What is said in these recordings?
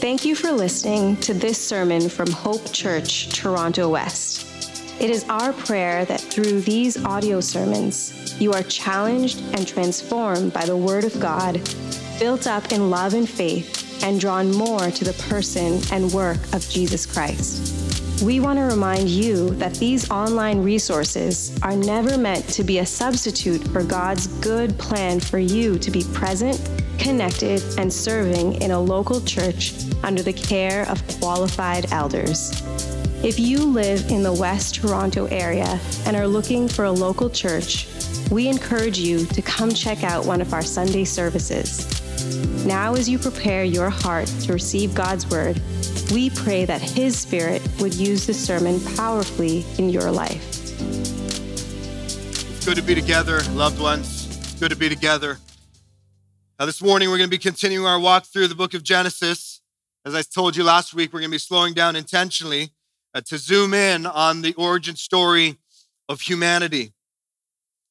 Thank you for listening to this sermon from Hope Church, Toronto West. It is our prayer that through these audio sermons, you are challenged and transformed by the Word of God, built up in love and faith, and drawn more to the person and work of Jesus Christ. We want to remind you that these online resources are never meant to be a substitute for God's good plan for you to be present, connected, and serving in a local church under the care of qualified elders. If you live in the West Toronto area and are looking for a local church, we encourage you to come check out one of our Sunday services. Now, as you prepare your heart to receive God's word, we pray that His Spirit would use the sermon powerfully in your life. It's good to be together, loved ones. It's good to be together. Now, this morning, we're going to be continuing our walk through the book of Genesis. As I told you last week, we're going to be slowing down intentionally uh, to zoom in on the origin story of humanity.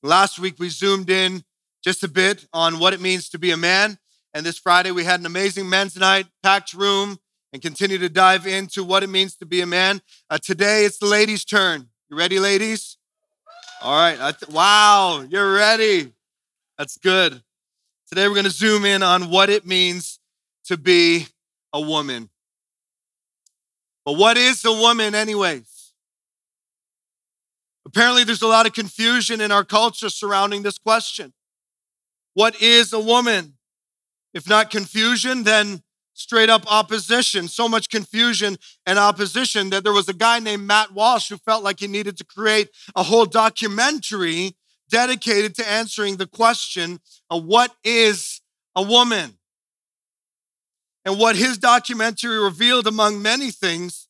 Last week, we zoomed in just a bit on what it means to be a man. And this Friday, we had an amazing men's night, packed room, and continue to dive into what it means to be a man. Uh, today, it's the ladies' turn. You ready, ladies? All right. Th- wow, you're ready. That's good. Today, we're going to zoom in on what it means to be a woman. But what is a woman, anyways? Apparently, there's a lot of confusion in our culture surrounding this question. What is a woman? If not confusion, then straight up opposition, so much confusion and opposition that there was a guy named Matt Walsh who felt like he needed to create a whole documentary dedicated to answering the question of what is a woman? And what his documentary revealed, among many things,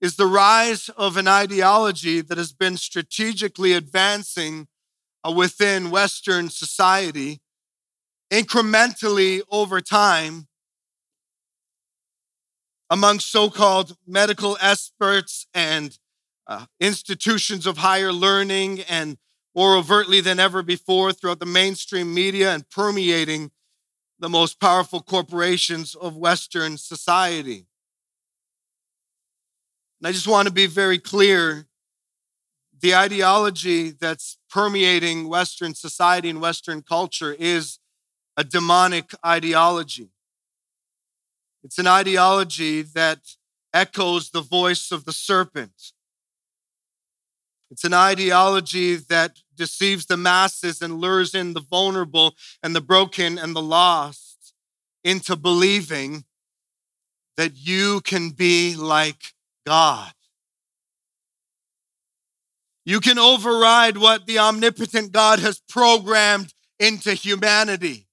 is the rise of an ideology that has been strategically advancing uh, within Western society incrementally over time among so called medical experts and uh, institutions of higher learning, and more overtly than ever before throughout the mainstream media and permeating the most powerful corporations of Western society. And I just want to be very clear the ideology that's permeating Western society and Western culture is a demonic ideology. It's an ideology that echoes the voice of the serpent. It's an ideology that deceives the masses and lures in the vulnerable and the broken and the lost into believing that you can be like God. You can override what the omnipotent God has programmed into humanity.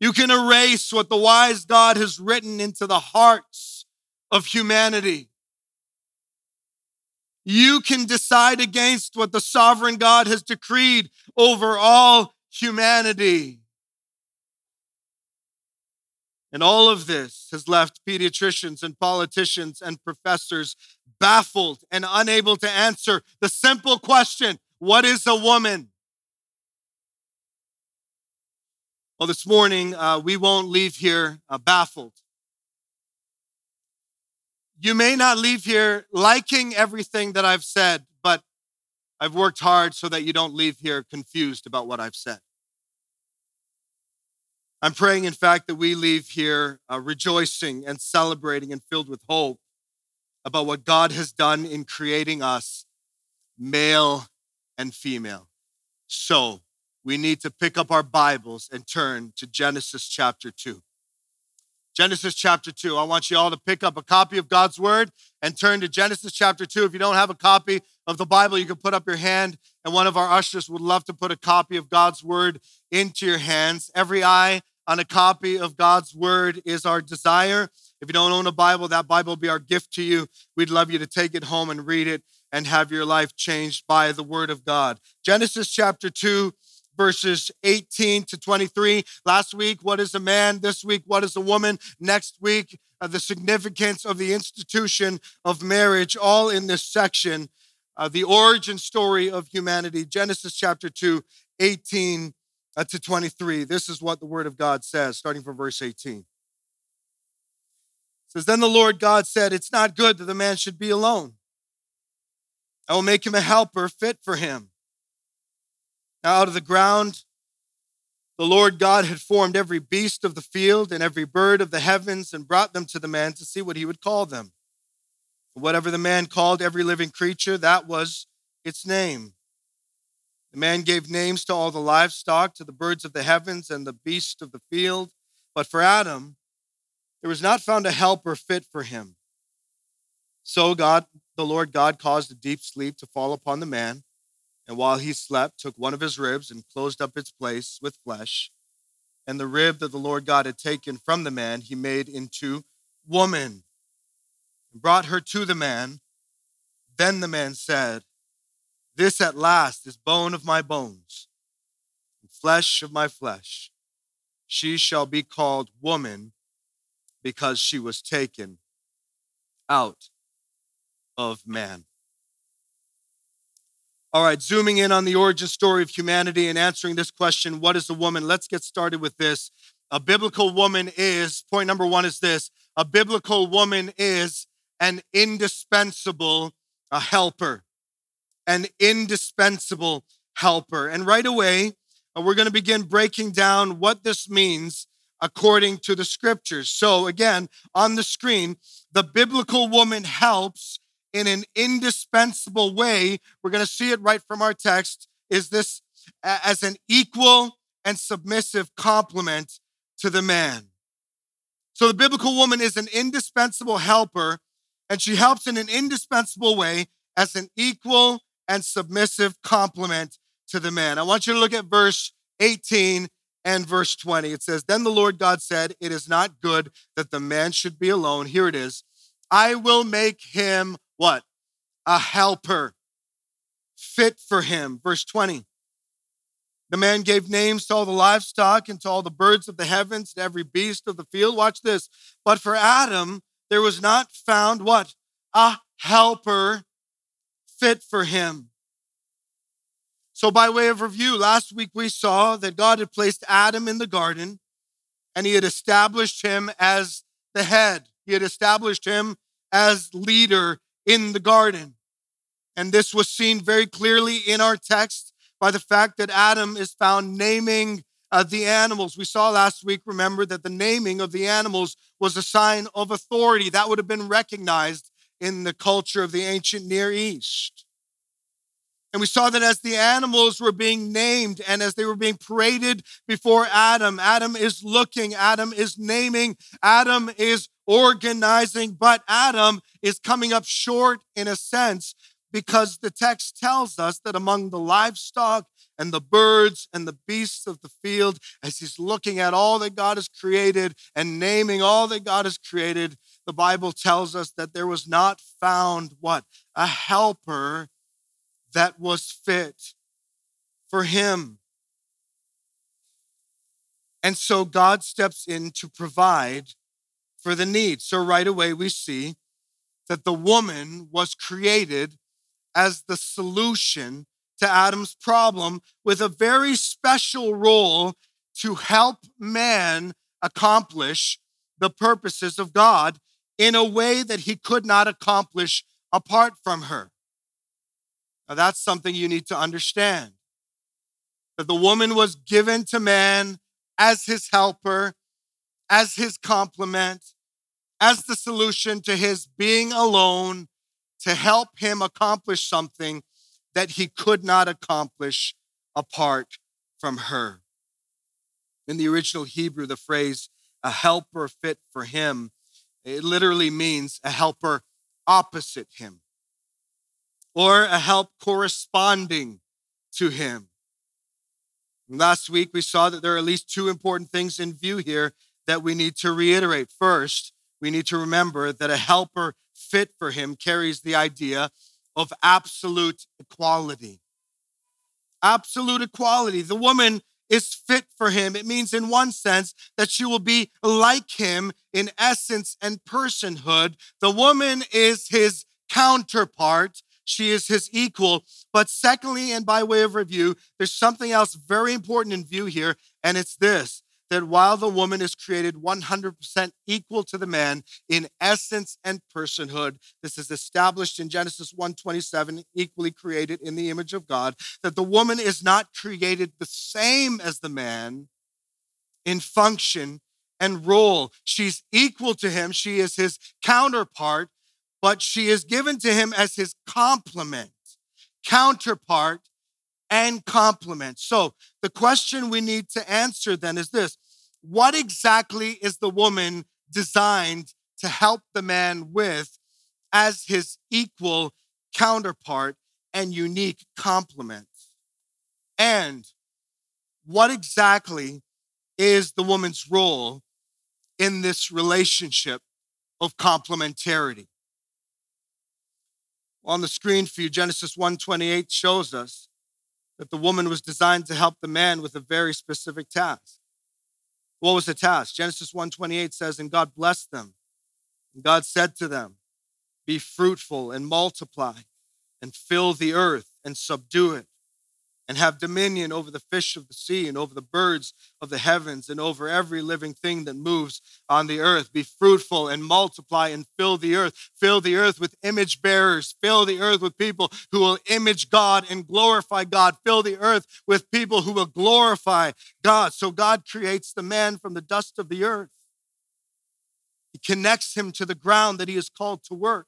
You can erase what the wise God has written into the hearts of humanity. You can decide against what the sovereign God has decreed over all humanity. And all of this has left pediatricians and politicians and professors baffled and unable to answer the simple question what is a woman? Well, this morning, uh, we won't leave here uh, baffled. You may not leave here liking everything that I've said, but I've worked hard so that you don't leave here confused about what I've said. I'm praying, in fact, that we leave here uh, rejoicing and celebrating and filled with hope about what God has done in creating us, male and female. So, we need to pick up our Bibles and turn to Genesis chapter 2. Genesis chapter 2. I want you all to pick up a copy of God's word and turn to Genesis chapter 2. If you don't have a copy of the Bible, you can put up your hand, and one of our ushers would love to put a copy of God's word into your hands. Every eye on a copy of God's word is our desire. If you don't own a Bible, that Bible will be our gift to you. We'd love you to take it home and read it and have your life changed by the word of God. Genesis chapter 2 verses 18 to 23. Last week, what is a man? This week, what is a woman? Next week, uh, the significance of the institution of marriage, all in this section. Uh, the origin story of humanity, Genesis chapter 2, 18 uh, to 23. This is what the word of God says, starting from verse 18. says, Then the Lord God said, It's not good that the man should be alone. I will make him a helper fit for him. Now, out of the ground, the Lord God had formed every beast of the field and every bird of the heavens and brought them to the man to see what he would call them. Whatever the man called every living creature, that was its name. The man gave names to all the livestock, to the birds of the heavens and the beasts of the field. But for Adam, there was not found a helper fit for him. So God, the Lord God, caused a deep sleep to fall upon the man, and while he slept, took one of his ribs and closed up its place with flesh. And the rib that the Lord God had taken from the man, he made into woman and brought her to the man. Then the man said, This at last is bone of my bones and flesh of my flesh. She shall be called woman because she was taken out of man. All right, zooming in on the origin story of humanity and answering this question what is a woman? Let's get started with this. A biblical woman is, point number one is this a biblical woman is an indispensable a helper, an indispensable helper. And right away, uh, we're going to begin breaking down what this means according to the scriptures. So, again, on the screen, the biblical woman helps in an indispensable way. We're going to see it right from our text. Is this as an equal and submissive complement to the man? So the biblical woman is an indispensable helper, and she helps in an indispensable way as an equal and submissive complement to the man. I want you to look at verse 18 and verse 20. It says, Then the Lord God said, It is not good that the man should be alone. Here it is. I will make him what? A helper fit for him. Verse 20. The man gave names to all the livestock and to all the birds of the heavens, and every beast of the field. Watch this. But for Adam, there was not found what? A helper fit for him. So, by way of review, last week we saw that God had placed Adam in the garden and he had established him as the head. He had established him as leader in the garden. And this was seen very clearly in our text by the fact that Adam is found naming uh, the animals. We saw last week, remember, that the naming of the animals was a sign of authority that would have been recognized in the culture of the ancient Near East. And we saw that as the animals were being named and as they were being paraded before Adam, Adam is looking, Adam is naming, Adam is organizing, but Adam is coming up short in a sense because the text tells us that among the livestock and the birds and the beasts of the field, as he's looking at all that God has created and naming all that God has created, the Bible tells us that there was not found what? A helper that was fit for him. And so God steps in to provide for the need. So right away, we see that the woman was created as the solution to Adam's problem with a very special role to help man accomplish the purposes of God in a way that he could not accomplish apart from her. Now, that's something you need to understand. That the woman was given to man as his helper, as his complement, as the solution to his being alone to help him accomplish something that he could not accomplish apart from her. In the original Hebrew, the phrase a helper fit for him, it literally means a helper opposite him or a help corresponding to him. Last week, we saw that there are at least two important things in view here that we need to reiterate. First, we need to remember that a helper fit for him carries the idea of absolute equality. Absolute equality. The woman is fit for him. It means, in one sense, that she will be like him in essence and personhood. The woman is his counterpart she is his equal. But secondly, and by way of review, there's something else very important in view here, and it's this that while the woman is created 100% equal to the man in essence and personhood, this is established in Genesis 1:27, equally created in the image of God, that the woman is not created the same as the man in function and role. She's equal to him, she is his counterpart, but she is given to him as his complement, counterpart and complement. So the question we need to answer then is this What exactly is the woman designed to help the man with as his equal counterpart and unique complement? And what exactly is the woman's role in this relationship of complementarity? On the screen for you, Genesis 1:28 shows us that the woman was designed to help the man with a very specific task. What was the task? Genesis 1:28 says, "And God blessed them. And God said to them, Be fruitful and multiply and fill the earth and subdue it and have dominion over the fish of the sea and over the birds of the heavens and over every living thing that moves on the earth. Be fruitful and multiply and fill the earth. Fill the earth with image bearers. Fill the earth with people who will image God and glorify God. Fill the earth with people who will glorify God. So God creates the man from the dust of the earth. He connects him to the ground that he is called to work.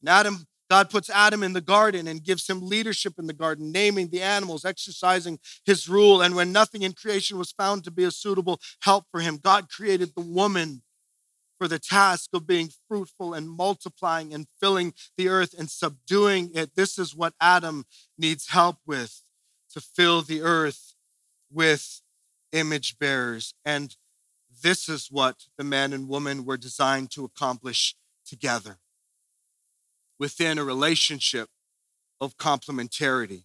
And Adam God puts Adam in the garden and gives him leadership in the garden, naming the animals, exercising his rule. And when nothing in creation was found to be a suitable help for him, God created the woman for the task of being fruitful and multiplying and filling the earth and subduing it. This is what Adam needs help with to fill the earth with image bearers. And this is what the man and woman were designed to accomplish together within a relationship of complementarity.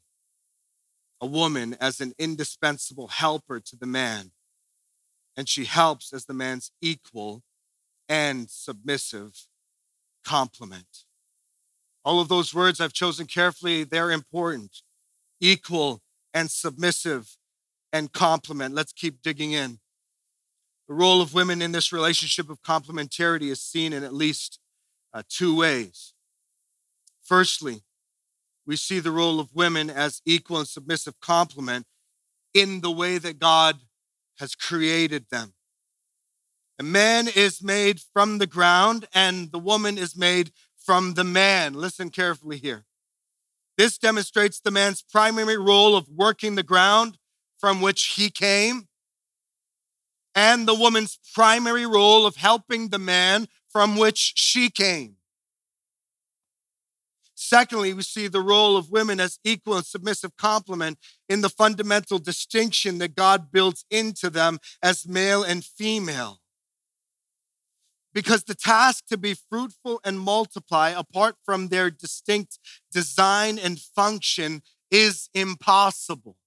A woman as an indispensable helper to the man, and she helps as the man's equal and submissive complement. All of those words I've chosen carefully, they're important. Equal and submissive and complement. Let's keep digging in. The role of women in this relationship of complementarity is seen in at least uh, two ways. Firstly, we see the role of women as equal and submissive complement in the way that God has created them. A man is made from the ground and the woman is made from the man. Listen carefully here. This demonstrates the man's primary role of working the ground from which he came and the woman's primary role of helping the man from which she came. Secondly, we see the role of women as equal and submissive complement in the fundamental distinction that God builds into them as male and female. Because the task to be fruitful and multiply, apart from their distinct design and function, is impossible.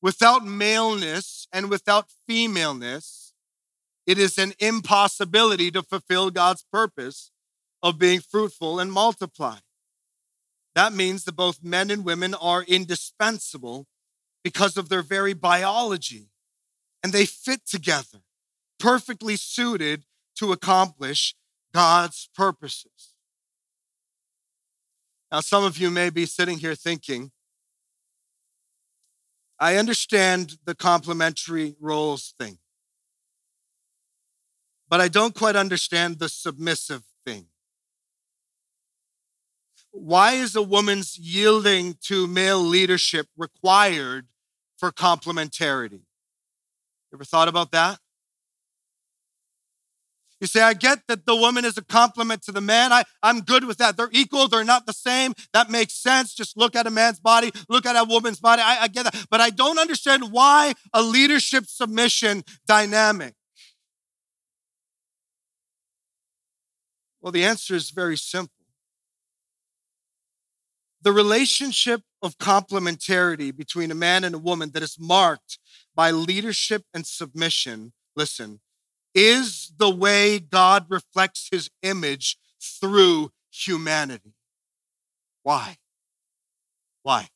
Without maleness and without femaleness, it is an impossibility to fulfill God's purpose of being fruitful and multiply. That means that both men and women are indispensable because of their very biology, and they fit together, perfectly suited to accomplish God's purposes. Now, some of you may be sitting here thinking, I understand the complementary roles thing, but I don't quite understand the submissive. Why is a woman's yielding to male leadership required for complementarity? Ever thought about that? You say, I get that the woman is a complement to the man. I, I'm good with that. They're equal, they're not the same. That makes sense. Just look at a man's body, look at a woman's body. I, I get that. But I don't understand why a leadership submission dynamic. Well, the answer is very simple. The relationship of complementarity between a man and a woman that is marked by leadership and submission, listen, is the way God reflects his image through humanity. Why? Why?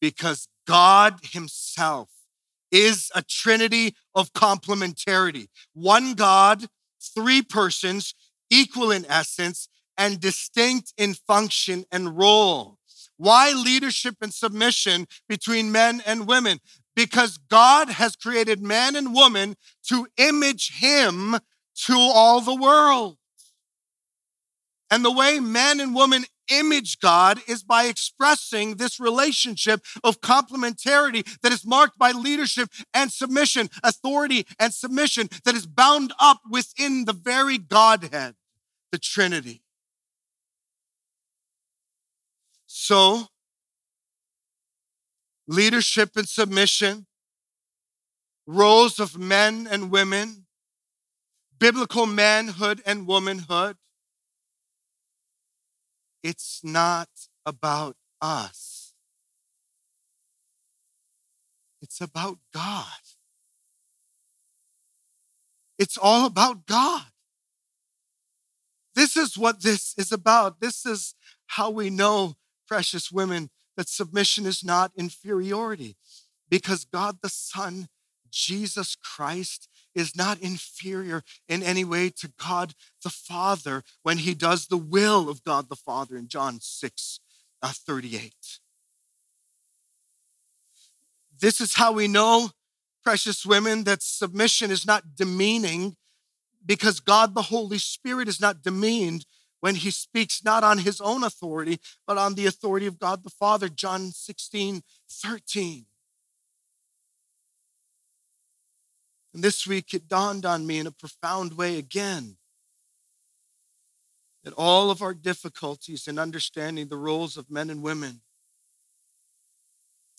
Because God himself is a trinity of complementarity. One God, three persons, equal in essence, and distinct in function and role. Why leadership and submission between men and women? Because God has created man and woman to image him to all the world. And the way man and woman image God is by expressing this relationship of complementarity that is marked by leadership and submission, authority and submission that is bound up within the very Godhead, the Trinity. So, leadership and submission, roles of men and women, biblical manhood and womanhood, it's not about us. It's about God. It's all about God. This is what this is about. This is how we know, precious women, that submission is not inferiority because God the Son, Jesus Christ, is not inferior in any way to God the Father when he does the will of God the Father in John 6 uh, 38. This is how we know, precious women, that submission is not demeaning because God the Holy Spirit is not demeaned when he speaks not on his own authority, but on the authority of God the Father. John 16 13. And this week it dawned on me in a profound way again that all of our difficulties in understanding the roles of men and women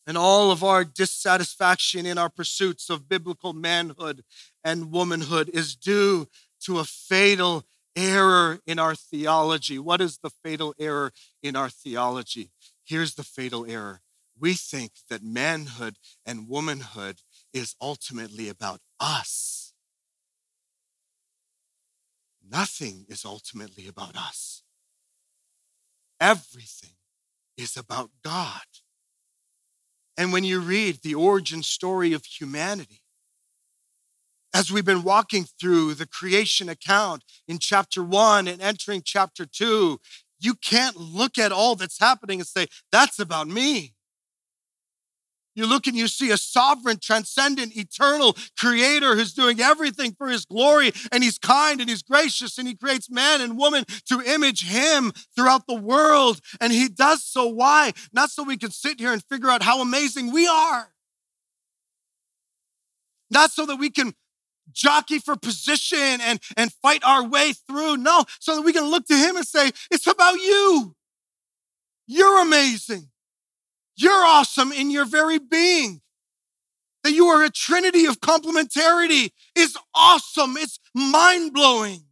and all of our dissatisfaction in our pursuits of biblical manhood and womanhood is due to a fatal error in our theology. What is the fatal error in our theology? Here's the fatal error. We think that manhood and womanhood is ultimately about us. Nothing is ultimately about us. Everything is about God. And when you read the origin story of humanity, as we've been walking through the creation account in chapter one and entering chapter two, you can't look at all that's happening and say, that's about me. You look and you see a sovereign, transcendent, eternal creator who's doing everything for his glory, and he's kind and he's gracious, and he creates man and woman to image him throughout the world. And he does so. Why? Not so we can sit here and figure out how amazing we are, not so that we can jockey for position and, and fight our way through. No, so that we can look to him and say, It's about you. You're amazing. You're awesome in your very being. That you are a trinity of complementarity is awesome. It's mind blowing.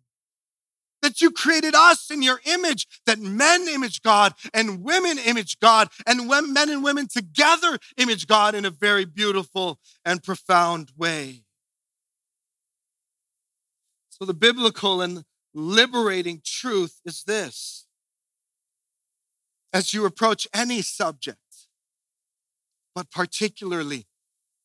That you created us in your image, that men image God and women image God, and when men and women together image God in a very beautiful and profound way. So, the biblical and liberating truth is this as you approach any subject, but particularly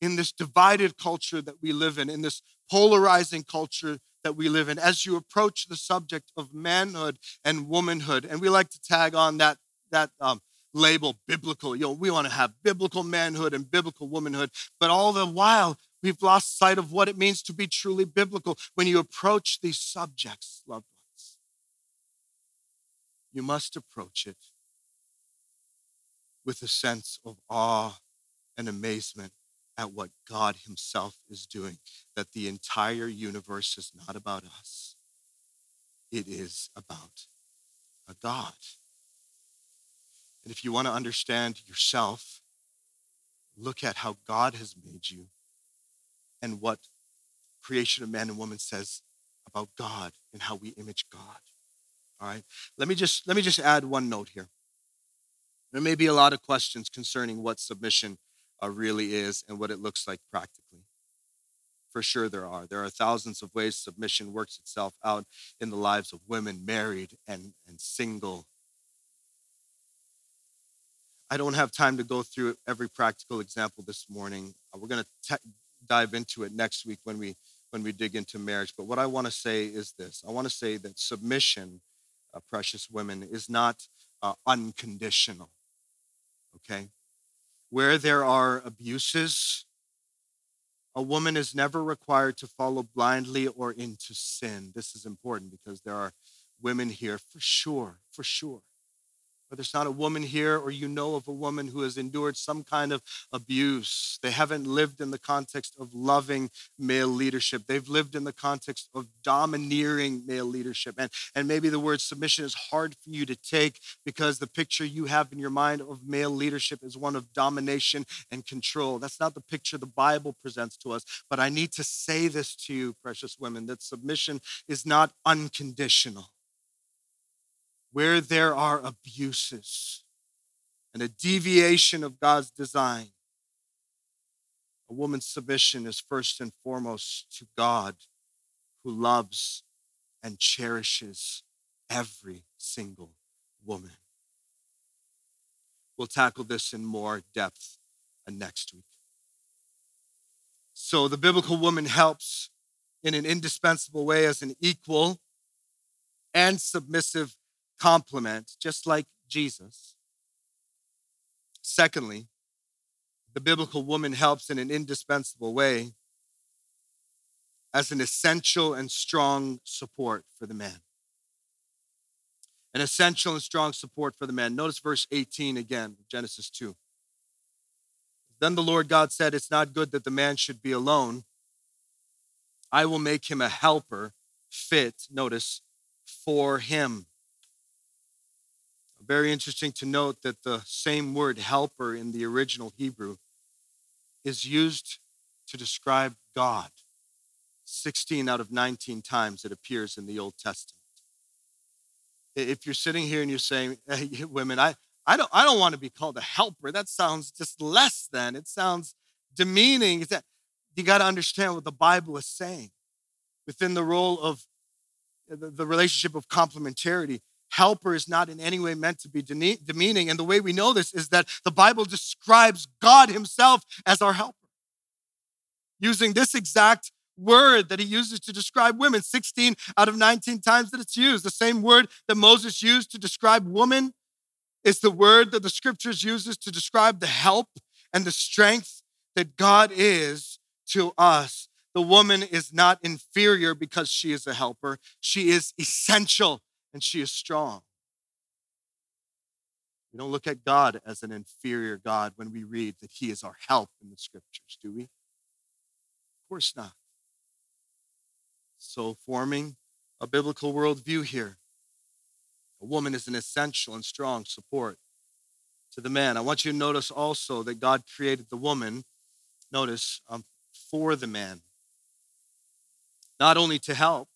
in this divided culture that we live in, in this polarizing culture that we live in, as you approach the subject of manhood and womanhood. And we like to tag on that, that um, label biblical. You know, we want to have biblical manhood and biblical womanhood, but all the while, we've lost sight of what it means to be truly biblical. When you approach these subjects, loved ones, you must approach it with a sense of awe and amazement at what God Himself is doing, that the entire universe is not about us, it is about a God. And if you want to understand yourself, look at how God has made you and what creation of man and woman says about God and how we image God. All right. Let me just let me just add one note here. There may be a lot of questions concerning what submission uh, really is and what it looks like practically. For sure, there are. There are thousands of ways submission works itself out in the lives of women, married and, and single. I don't have time to go through every practical example this morning. Uh, we're going to dive into it next week when we when we dig into marriage. But what I want to say is this: I want to say that submission, uh, precious women, is not uh, unconditional. Okay, where there are abuses, a woman is never required to follow blindly or into sin. This is important because there are women here for sure, for sure, whether it's not a woman here or you know of a woman who has endured some kind of abuse. They haven't lived in the context of loving male leadership. They've lived in the context of domineering male leadership. And, and maybe the word submission is hard for you to take because the picture you have in your mind of male leadership is one of domination and control. That's not the picture the Bible presents to us. But I need to say this to you, precious women, that submission is not unconditional where there are abuses and a deviation of God's design, a woman's submission is first and foremost to God who loves and cherishes every single woman. We'll tackle this in more depth uh, next week. So, the biblical woman helps in an indispensable way as an equal and submissive complement, just like Jesus. Secondly, the biblical woman helps in an indispensable way as an essential and strong support for the man. An essential and strong support for the man. Notice verse 18 again, Genesis 2. Then the Lord God said, It's not good that the man should be alone. I will make him a helper fit, notice, for him. Very interesting to note that the same word helper in the original Hebrew is used to describe God. 16 out of 19 times it appears in the Old Testament. If you're sitting here and you're saying, hey, women, I, I don't, I don't want to be called a helper. That sounds just less than. It sounds demeaning. That you got to understand what the Bible is saying within the role of the relationship of complementarity helper is not in any way meant to be demeaning. And the way we know this is that the Bible describes God Himself as our helper, using this exact word that He uses to describe women 16 out of 19 times that it's used. The same word that Moses used to describe woman is the word that the scriptures uses to describe the help and the strength that God is to us. The woman is not inferior because she is a helper. She is essential and she is strong. We don't look at God as an inferior God when we read that he is our help in the scriptures, do we? Of course not. So, forming a biblical worldview here, a woman is an essential and strong support to the man. I want you to notice also that God created the woman, notice, um, for the man, not only to help,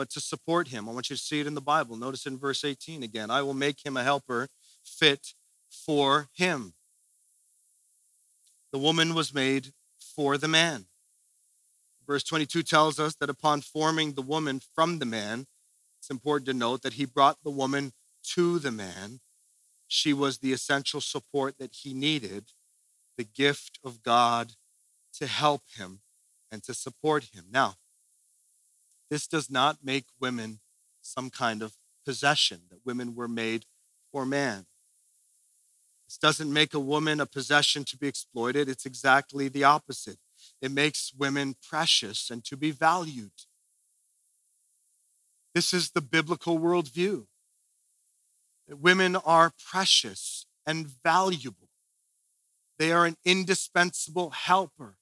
but to support him. I want you to see it in the Bible. Notice in verse 18 again I will make him a helper fit for him. The woman was made for the man. Verse 22 tells us that upon forming the woman from the man, it's important to note that he brought the woman to the man. She was the essential support that he needed, the gift of God to help him and to support him. Now, this does not make women some kind of possession, that women were made for man. This doesn't make a woman a possession to be exploited. It's exactly the opposite. It makes women precious and to be valued. This is the biblical worldview women are precious and valuable. They are an indispensable helper,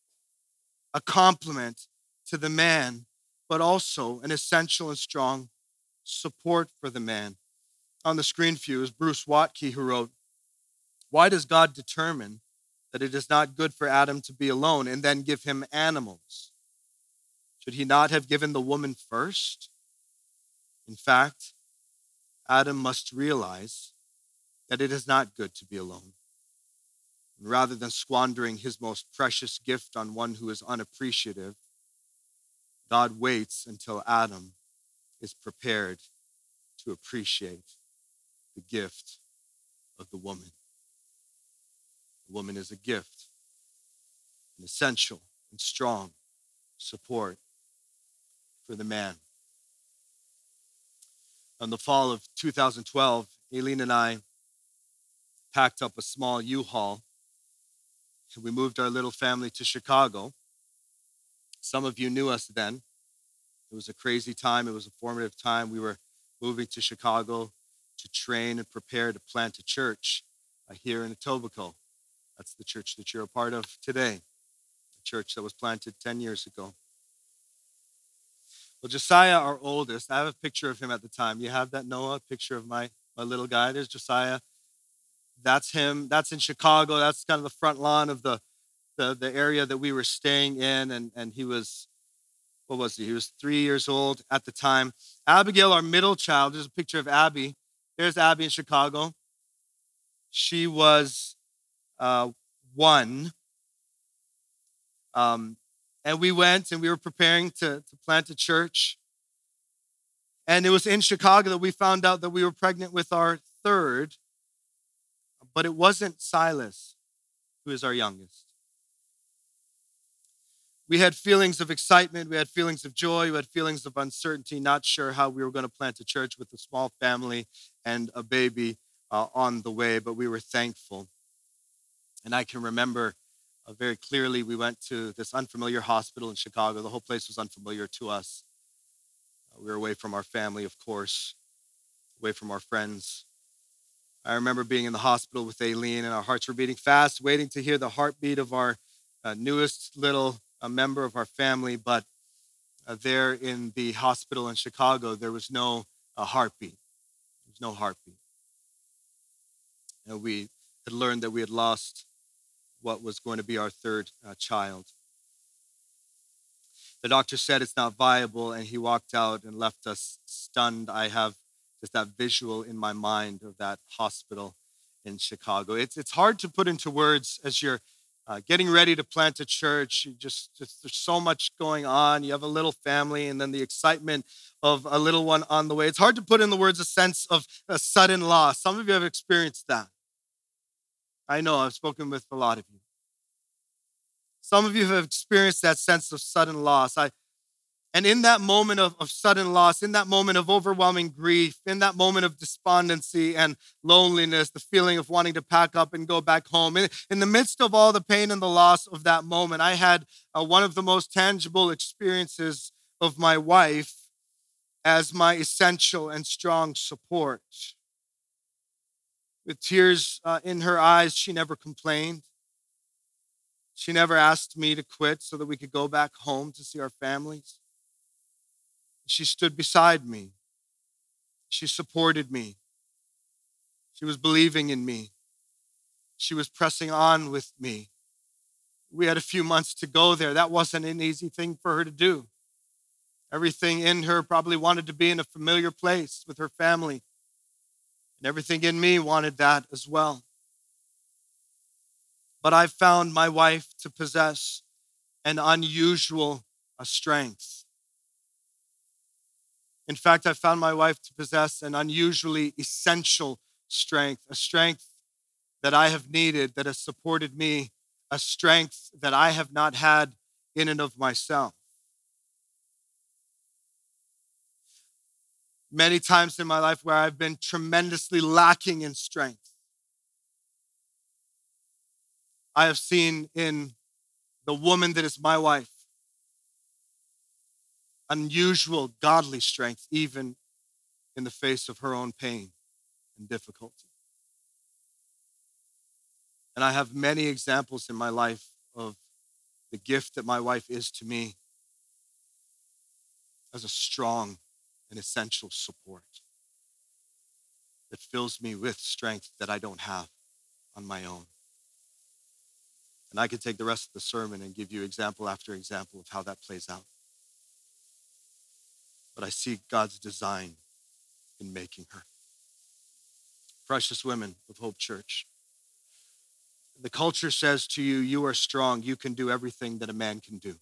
a complement to the man but also an essential and strong support for the man. On the screen for you is Bruce Waltke, who wrote, Why does God determine that it is not good for Adam to be alone and then give him animals? Should he not have given the woman first? In fact, Adam must realize that it is not good to be alone. And rather than squandering his most precious gift on one who is unappreciative, God waits until Adam is prepared to appreciate the gift of the woman. The woman is a gift, an essential and strong support for the man. In the fall of 2012, Aileen and I packed up a small U Haul and we moved our little family to Chicago. Some of you knew us then. It was a crazy time, it was a formative time. We were moving to Chicago to train and prepare to plant a church uh, here in Etobicoke. That's the church that you're a part of today, the church that was planted 10 years ago. Well, Josiah, our oldest, I have a picture of him at the time. You have that, Noah, picture of my, my little guy. There's Josiah. That's him. That's in Chicago. That's kind of the front lawn of the, the, the area that we were staying in. And, and he was, what was he? He was three years old at the time. Abigail, our middle child, there's a picture of Abby. There's Abby in Chicago. She was uh, one. Um, and we went and we were preparing to, to plant a church. And it was in Chicago that we found out that we were pregnant with our third, but it wasn't Silas, who is our youngest. We had feelings of excitement, we had feelings of joy, we had feelings of uncertainty, not sure how we were going to plant a church with a small family and a baby uh, on the way, but we were thankful. And I can remember uh, very clearly we went to this unfamiliar hospital in Chicago. The whole place was unfamiliar to us. Uh, we were away from our family, of course, away from our friends. I remember being in the hospital with Aileen, and our hearts were beating fast, waiting to hear the heartbeat of our uh, newest little uh, member of our family. But uh, there in the hospital in Chicago, there was no uh, heartbeat. There was no heartbeat. And we had learned that we had lost what was going to be our third uh, child. The doctor said it's not viable, and he walked out and left us stunned. I have just that visual in my mind of that hospital in Chicago. It's, it's hard to put into words as you're uh, getting ready to plant a church. You just, just there's so much going on. You have a little family, and then the excitement of a little one on the way. It's hard to put in the words a sense of a sudden loss. Some of you have experienced that. I know I've spoken with a lot of you. Some of you have experienced that sense of sudden loss. I, and in that moment of, of sudden loss, in that moment of overwhelming grief, in that moment of despondency and loneliness, the feeling of wanting to pack up and go back home, in, in the midst of all the pain and the loss of that moment, I had uh, one of the most tangible experiences of my wife as my essential and strong support. With tears uh, in her eyes, she never complained. She never asked me to quit so that we could go back home to see our families. She stood beside me. She supported me. She was believing in me. She was pressing on with me. We had a few months to go there. That wasn't an easy thing for her to do. Everything in her probably wanted to be in a familiar place with her family. And everything in me wanted that as well. But I found my wife to possess an unusual strength. In fact, I found my wife to possess an unusually essential strength, a strength that I have needed, that has supported me, a strength that I have not had in and of myself. many times in my life where I've been tremendously lacking in strength. I have seen in the woman that is my wife unusual godly strength, even in the face of her own pain and difficulty. And I have many examples in my life of the gift that my wife is to me as a strong and essential support that fills me with strength that I don't have on my own. And I could take the rest of the sermon and give you example after example of how that plays out. But I see God's design in making her. Precious women of Hope Church. The culture says to you, you are strong, you can do everything that a man can do.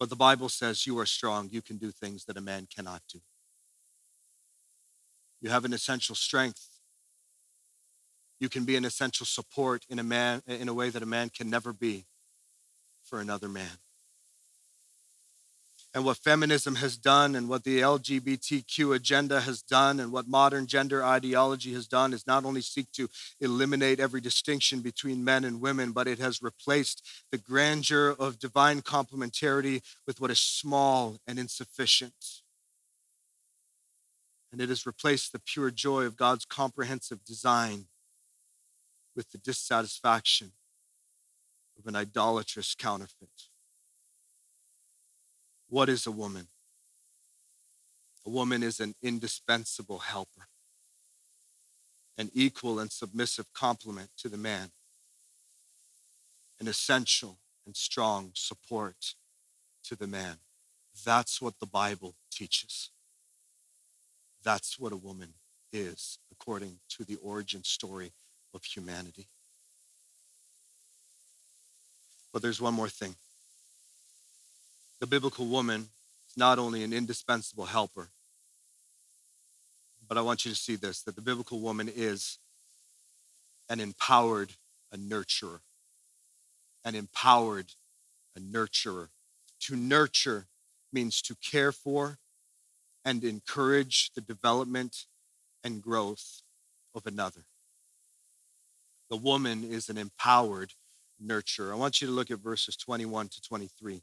But the Bible says you are strong. You can do things that a man cannot do. You have an essential strength. You can be an essential support in a man in a way that a man can never be for another man. And what feminism has done and what the LGBTQ agenda has done and what modern gender ideology has done is not only seek to eliminate every distinction between men and women, but it has replaced the grandeur of divine complementarity with what is small and insufficient. And it has replaced the pure joy of God's comprehensive design with the dissatisfaction of an idolatrous counterfeit. What is a woman? A woman is an indispensable helper, an equal and submissive complement to the man, an essential and strong support to the man. That's what the Bible teaches. That's what a woman is, according to the origin story of humanity. But there's one more thing. The biblical woman is not only an indispensable helper, but I want you to see this that the biblical woman is an empowered a nurturer. An empowered a nurturer. To nurture means to care for and encourage the development and growth of another. The woman is an empowered nurturer. I want you to look at verses 21 to 23.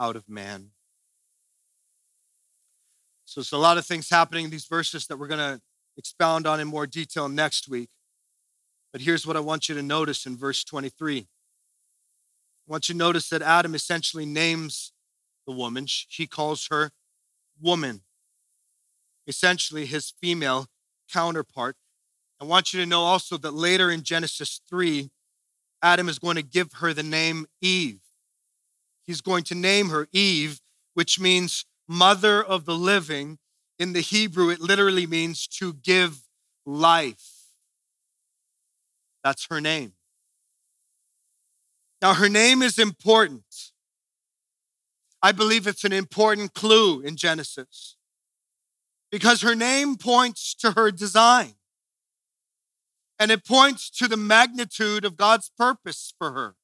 out of man. So it's a lot of things happening in these verses that we're going to expound on in more detail next week. But here's what I want you to notice in verse 23. I want you to notice that Adam essentially names the woman. He calls her woman, essentially his female counterpart. I want you to know also that later in Genesis 3, Adam is going to give her the name Eve. He's going to name her Eve, which means mother of the living. In the Hebrew, it literally means to give life. That's her name. Now, her name is important. I believe it's an important clue in Genesis because her name points to her design and it points to the magnitude of God's purpose for her.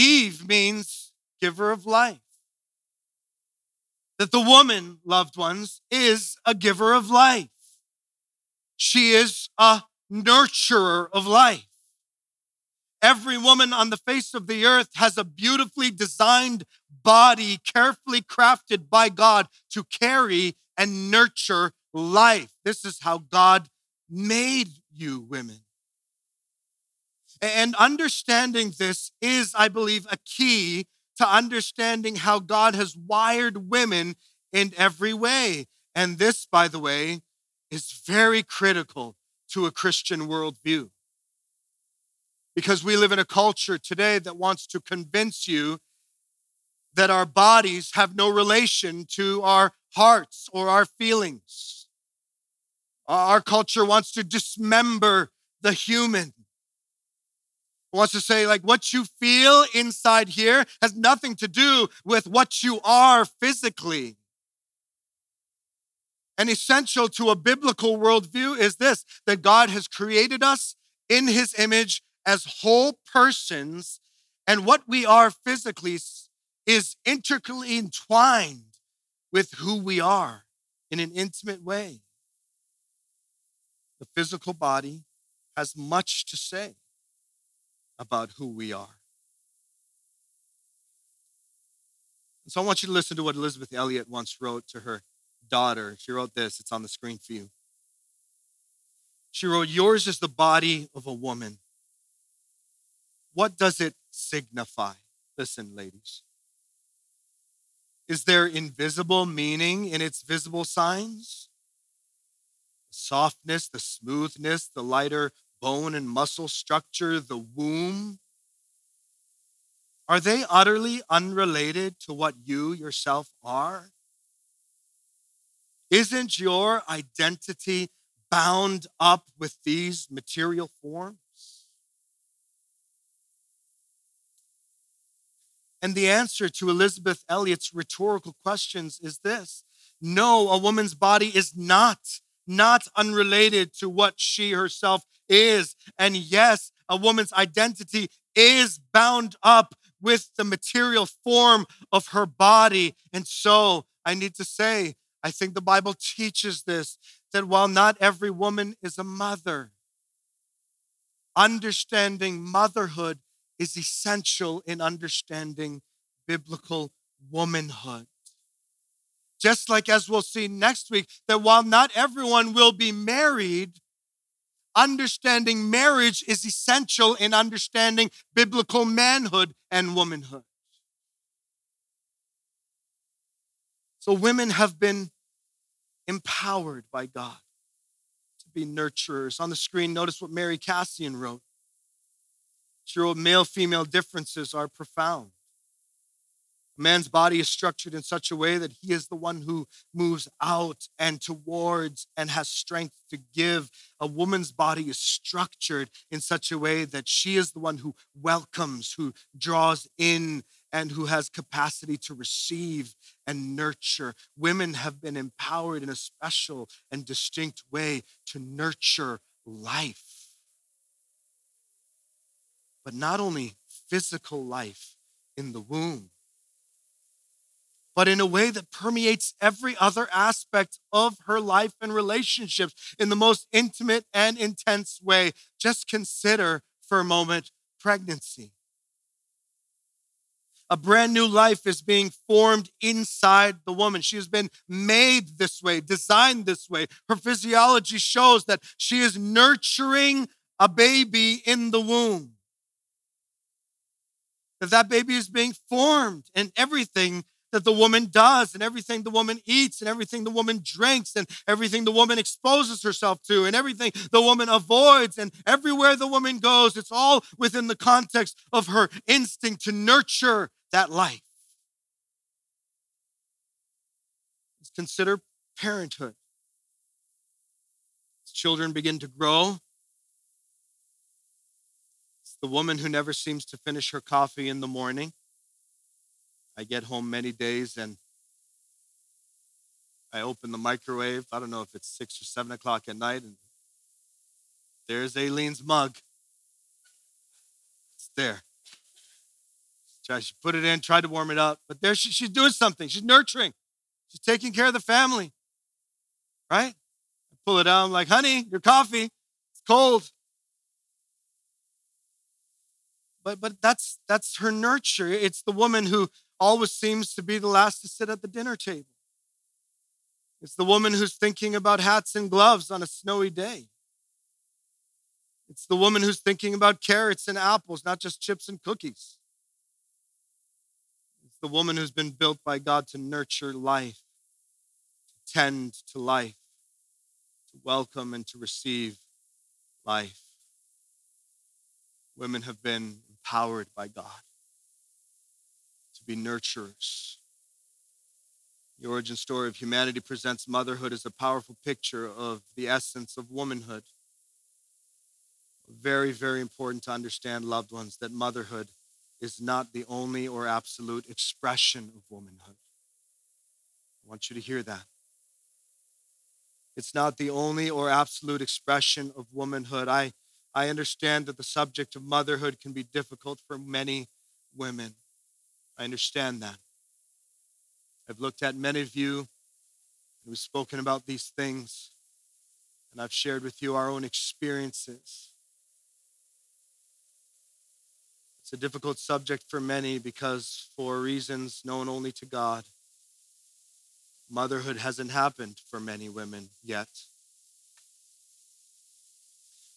Eve means giver of life. That the woman, loved ones, is a giver of life. She is a nurturer of life. Every woman on the face of the earth has a beautifully designed body, carefully crafted by God to carry and nurture life. This is how God made you women. And understanding this is, I believe, a key to understanding how God has wired women in every way. And this, by the way, is very critical to a Christian worldview. Because we live in a culture today that wants to convince you that our bodies have no relation to our hearts or our feelings. Our culture wants to dismember the human. Wants to say, like, what you feel inside here has nothing to do with what you are physically. And essential to a biblical worldview is this that God has created us in his image as whole persons, and what we are physically is intricately entwined with who we are in an intimate way the physical body has much to say about who we are. And so I want you to listen to what Elisabeth Elliot once wrote to her daughter. She wrote this, it's on the screen for you. She wrote, Yours is the body of a woman. What does it signify? Listen, ladies. Is there invisible meaning in its visible signs? softness, the smoothness, the lighter bone and muscle structure, the womb, are they utterly unrelated to what you yourself are? Isn't your identity bound up with these material forms? And the answer to Elisabeth Elliot's rhetorical questions is this no, a woman's body is not, not unrelated to what she herself is. And yes, a woman's identity is bound up with the material form of her body. And so I need to say, I think the Bible teaches this that while not every woman is a mother, understanding motherhood is essential in understanding biblical womanhood. Just like as we'll see next week, that while not everyone will be married, understanding marriage is essential in understanding biblical manhood and womanhood. So, women have been empowered by God to be nurturers. On the screen, notice what Mary Kassian wrote. She wrote, Male female differences are profound. Man's body is structured in such a way that he is the one who moves out and towards and has strength to give. A woman's body is structured in such a way that she is the one who welcomes, who draws in, and who has capacity to receive and nurture. Women have been empowered in a special and distinct way to nurture life. But not only physical life in the womb, but in a way that permeates every other aspect of her life and relationships in the most intimate and intense way. Just consider for a moment pregnancy. A brand new life is being formed inside the woman. She has been made this way, designed this way. Her physiology shows that she is nurturing a baby in the womb. That that baby is being formed and everything that the woman does and everything the woman eats and everything the woman drinks and everything the woman exposes herself to and everything the woman avoids and everywhere the woman goes, it's all within the context of her instinct to nurture that life. Consider parenthood. As children begin to grow, it's the woman who never seems to finish her coffee in the morning I get home many days and I open the microwave. I don't know if it's six or seven o'clock at night, and there's Aileen's mug. It's there. She put it in, tried to warm it up, but there she, she's doing something. She's nurturing. She's taking care of the family. Right? I pull it out. I'm like, honey, your coffee. It's cold. But but that's that's her nurture. It's the woman who always seems to be the last to sit at the dinner table. It's the woman who's thinking about hats and gloves on a snowy day. It's the woman who's thinking about carrots and apples, not just chips and cookies. It's the woman who's been built by God to nurture life, to tend to life, to welcome and to receive life. Women have been empowered by God be nurturers. The origin story of humanity presents motherhood as a powerful picture of the essence of womanhood. Very, very important to understand, loved ones, that motherhood is not the only or absolute expression of womanhood. I want you to hear that. It's not the only or absolute expression of womanhood. I, I understand that the subject of motherhood can be difficult for many women. I understand that. I've looked at many of you, and we've spoken about these things, and I've shared with you our own experiences. It's a difficult subject for many because, for reasons known only to God, motherhood hasn't happened for many women yet.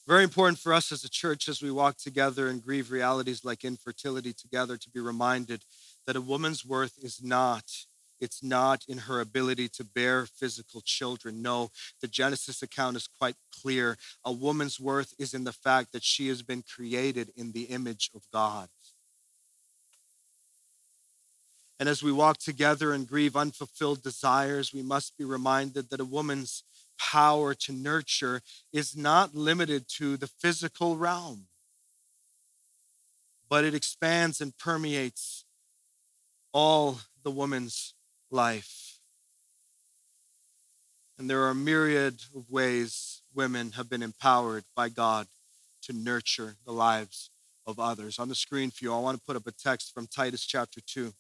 Very important for us as a church as we walk together and grieve realities like infertility together to be reminded that a woman's worth is not it's not in her ability to bear physical children. No, the Genesis account is quite clear. A woman's worth is in the fact that she has been created in the image of God. And as we walk together and grieve unfulfilled desires, we must be reminded that a woman's power to nurture is not limited to the physical realm, but it expands and permeates all the woman's life. And there are a myriad of ways women have been empowered by God to nurture the lives of others. On the screen for you, I want to put up a text from Titus chapter 2.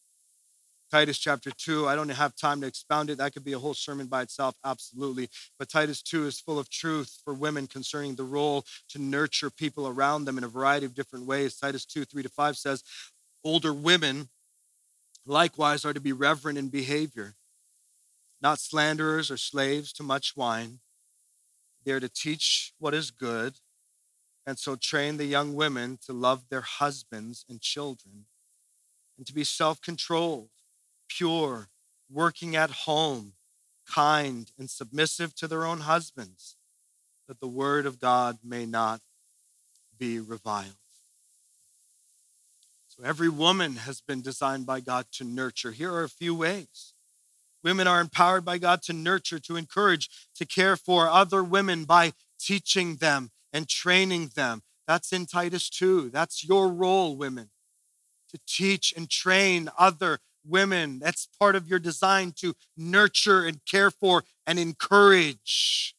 Titus chapter 2, I don't have time to expound it. That could be a whole sermon by itself, absolutely. But Titus 2 is full of truth for women concerning the role to nurture people around them in a variety of different ways. Titus 2, 3 to 5 says, Older women likewise are to be reverent in behavior, not slanderers or slaves to much wine. They are to teach what is good, and so train the young women to love their husbands and children, and to be self controlled pure, working at home, kind, and submissive to their own husbands, that the word of God may not be reviled. So every woman has been designed by God to nurture. Here are a few ways. Women are empowered by God to nurture, to encourage, to care for other women by teaching them and training them. That's in Titus 2. That's your role, women, to teach and train other women. That's part of your design to nurture and care for and encourage.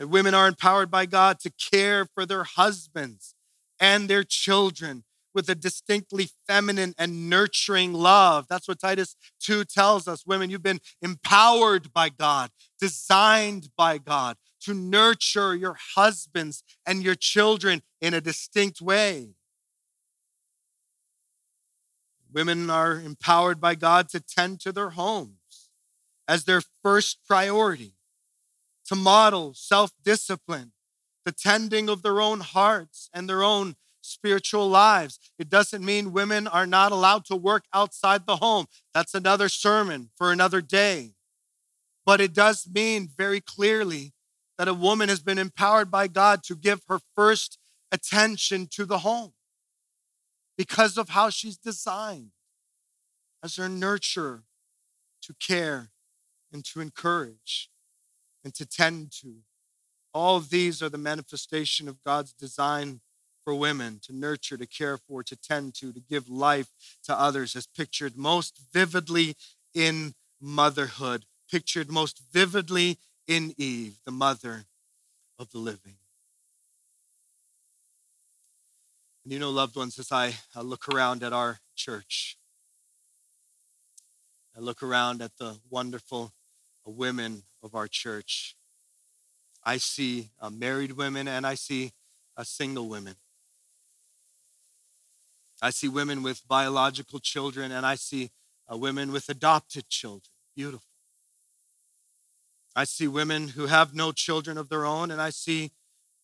And women are empowered by God to care for their husbands and their children with a distinctly feminine and nurturing love. That's what Titus 2 tells us. Women, you've been empowered by God, designed by God to nurture your husbands and your children in a distinct way. Women are empowered by God to tend to their homes as their first priority, to model self discipline, the tending of their own hearts and their own spiritual lives. It doesn't mean women are not allowed to work outside the home. That's another sermon for another day. But it does mean very clearly that a woman has been empowered by God to give her first attention to the home because of how she's designed as her nurturer to care and to encourage and to tend to. All these are the manifestation of God's design for women to nurture, to care for, to tend to, to give life to others, as pictured most vividly in motherhood, pictured most vividly in Eve, the mother of the living. And you know, loved ones, as I look around at our church, I look around at the wonderful women of our church. I see uh, married women and I see uh, single women. I see women with biological children and I see uh, women with adopted children. Beautiful. I see women who have no children of their own, and I see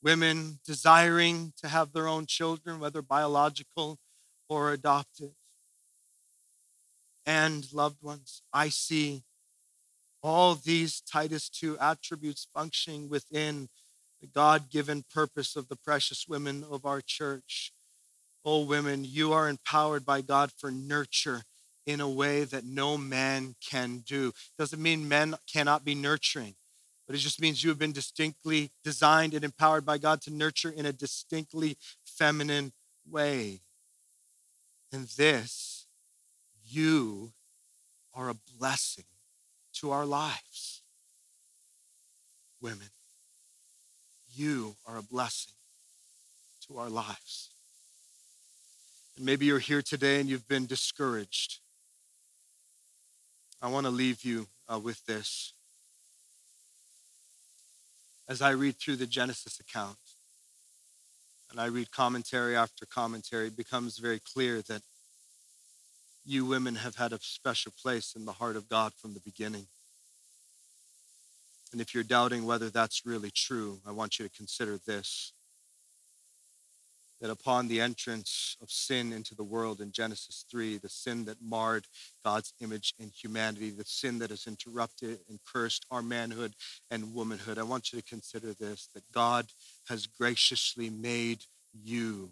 women desiring to have their own children, whether biological or adopted. And loved ones, I see all these Titus 2 attributes functioning within the God given purpose of the precious women of our church. Oh, women, you are empowered by God for nurture in a way that no man can do. Doesn't mean men cannot be nurturing but it just means you have been distinctly designed and empowered by God to nurture in a distinctly feminine way. And this, you are a blessing to our lives. Women, you are a blessing to our lives. Maybe you're here today and you've been discouraged. I want to leave you uh, with this as I read through the Genesis account and I read commentary after commentary, it becomes very clear that you women have had a special place in the heart of God from the beginning. And if you're doubting whether that's really true, I want you to consider this. That upon the entrance of sin into the world in Genesis 3, the sin that marred God's image in humanity, the sin that has interrupted and cursed our manhood and womanhood, I want you to consider this that God has graciously made you.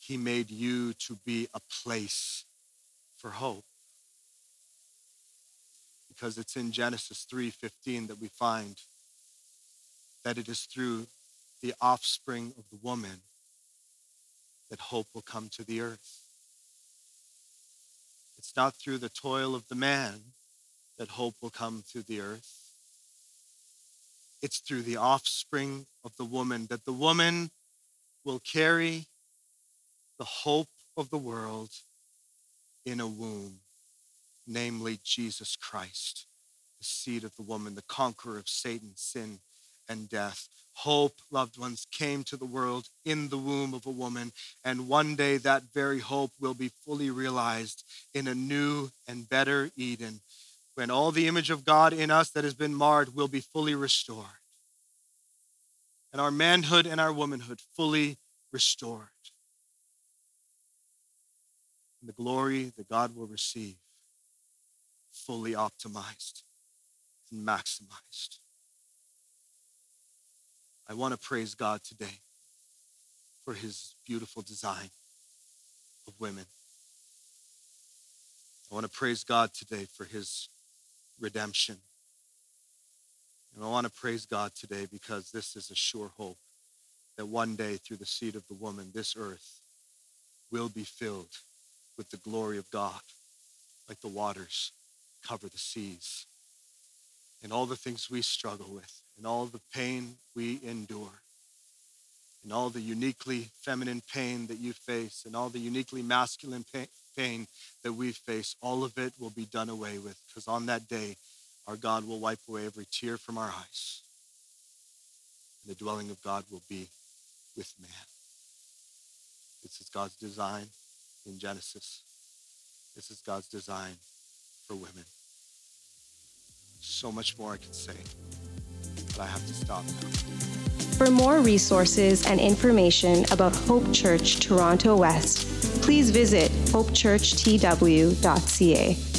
He made you to be a place for hope. Because it's in Genesis 3:15 that we find that it is through the offspring of the woman that hope will come to the earth. It's not through the toil of the man that hope will come to the earth. It's through the offspring of the woman that the woman will carry the hope of the world in a womb, namely Jesus Christ, the seed of the woman, the conqueror of Satan, sin, and death. Hope, loved ones, came to the world in the womb of a woman, and one day that very hope will be fully realized in a new and better Eden when all the image of God in us that has been marred will be fully restored, and our manhood and our womanhood fully restored. And the glory that God will receive fully optimized and maximized. I want to praise God today for his beautiful design of women. I want to praise God today for his redemption. And I want to praise God today because this is a sure hope that one day through the seed of the woman, this earth will be filled with the glory of God, like the waters cover the seas. And all the things we struggle with, and all the pain we endure, and all the uniquely feminine pain that you face, and all the uniquely masculine pain that we face, all of it will be done away with because on that day, our God will wipe away every tear from our eyes. And the dwelling of God will be with man. This is God's design in Genesis. This is God's design for women. So much more I can say I have to stop now. For more resources and information about Hope Church Toronto West, please visit hopechurchtw.ca.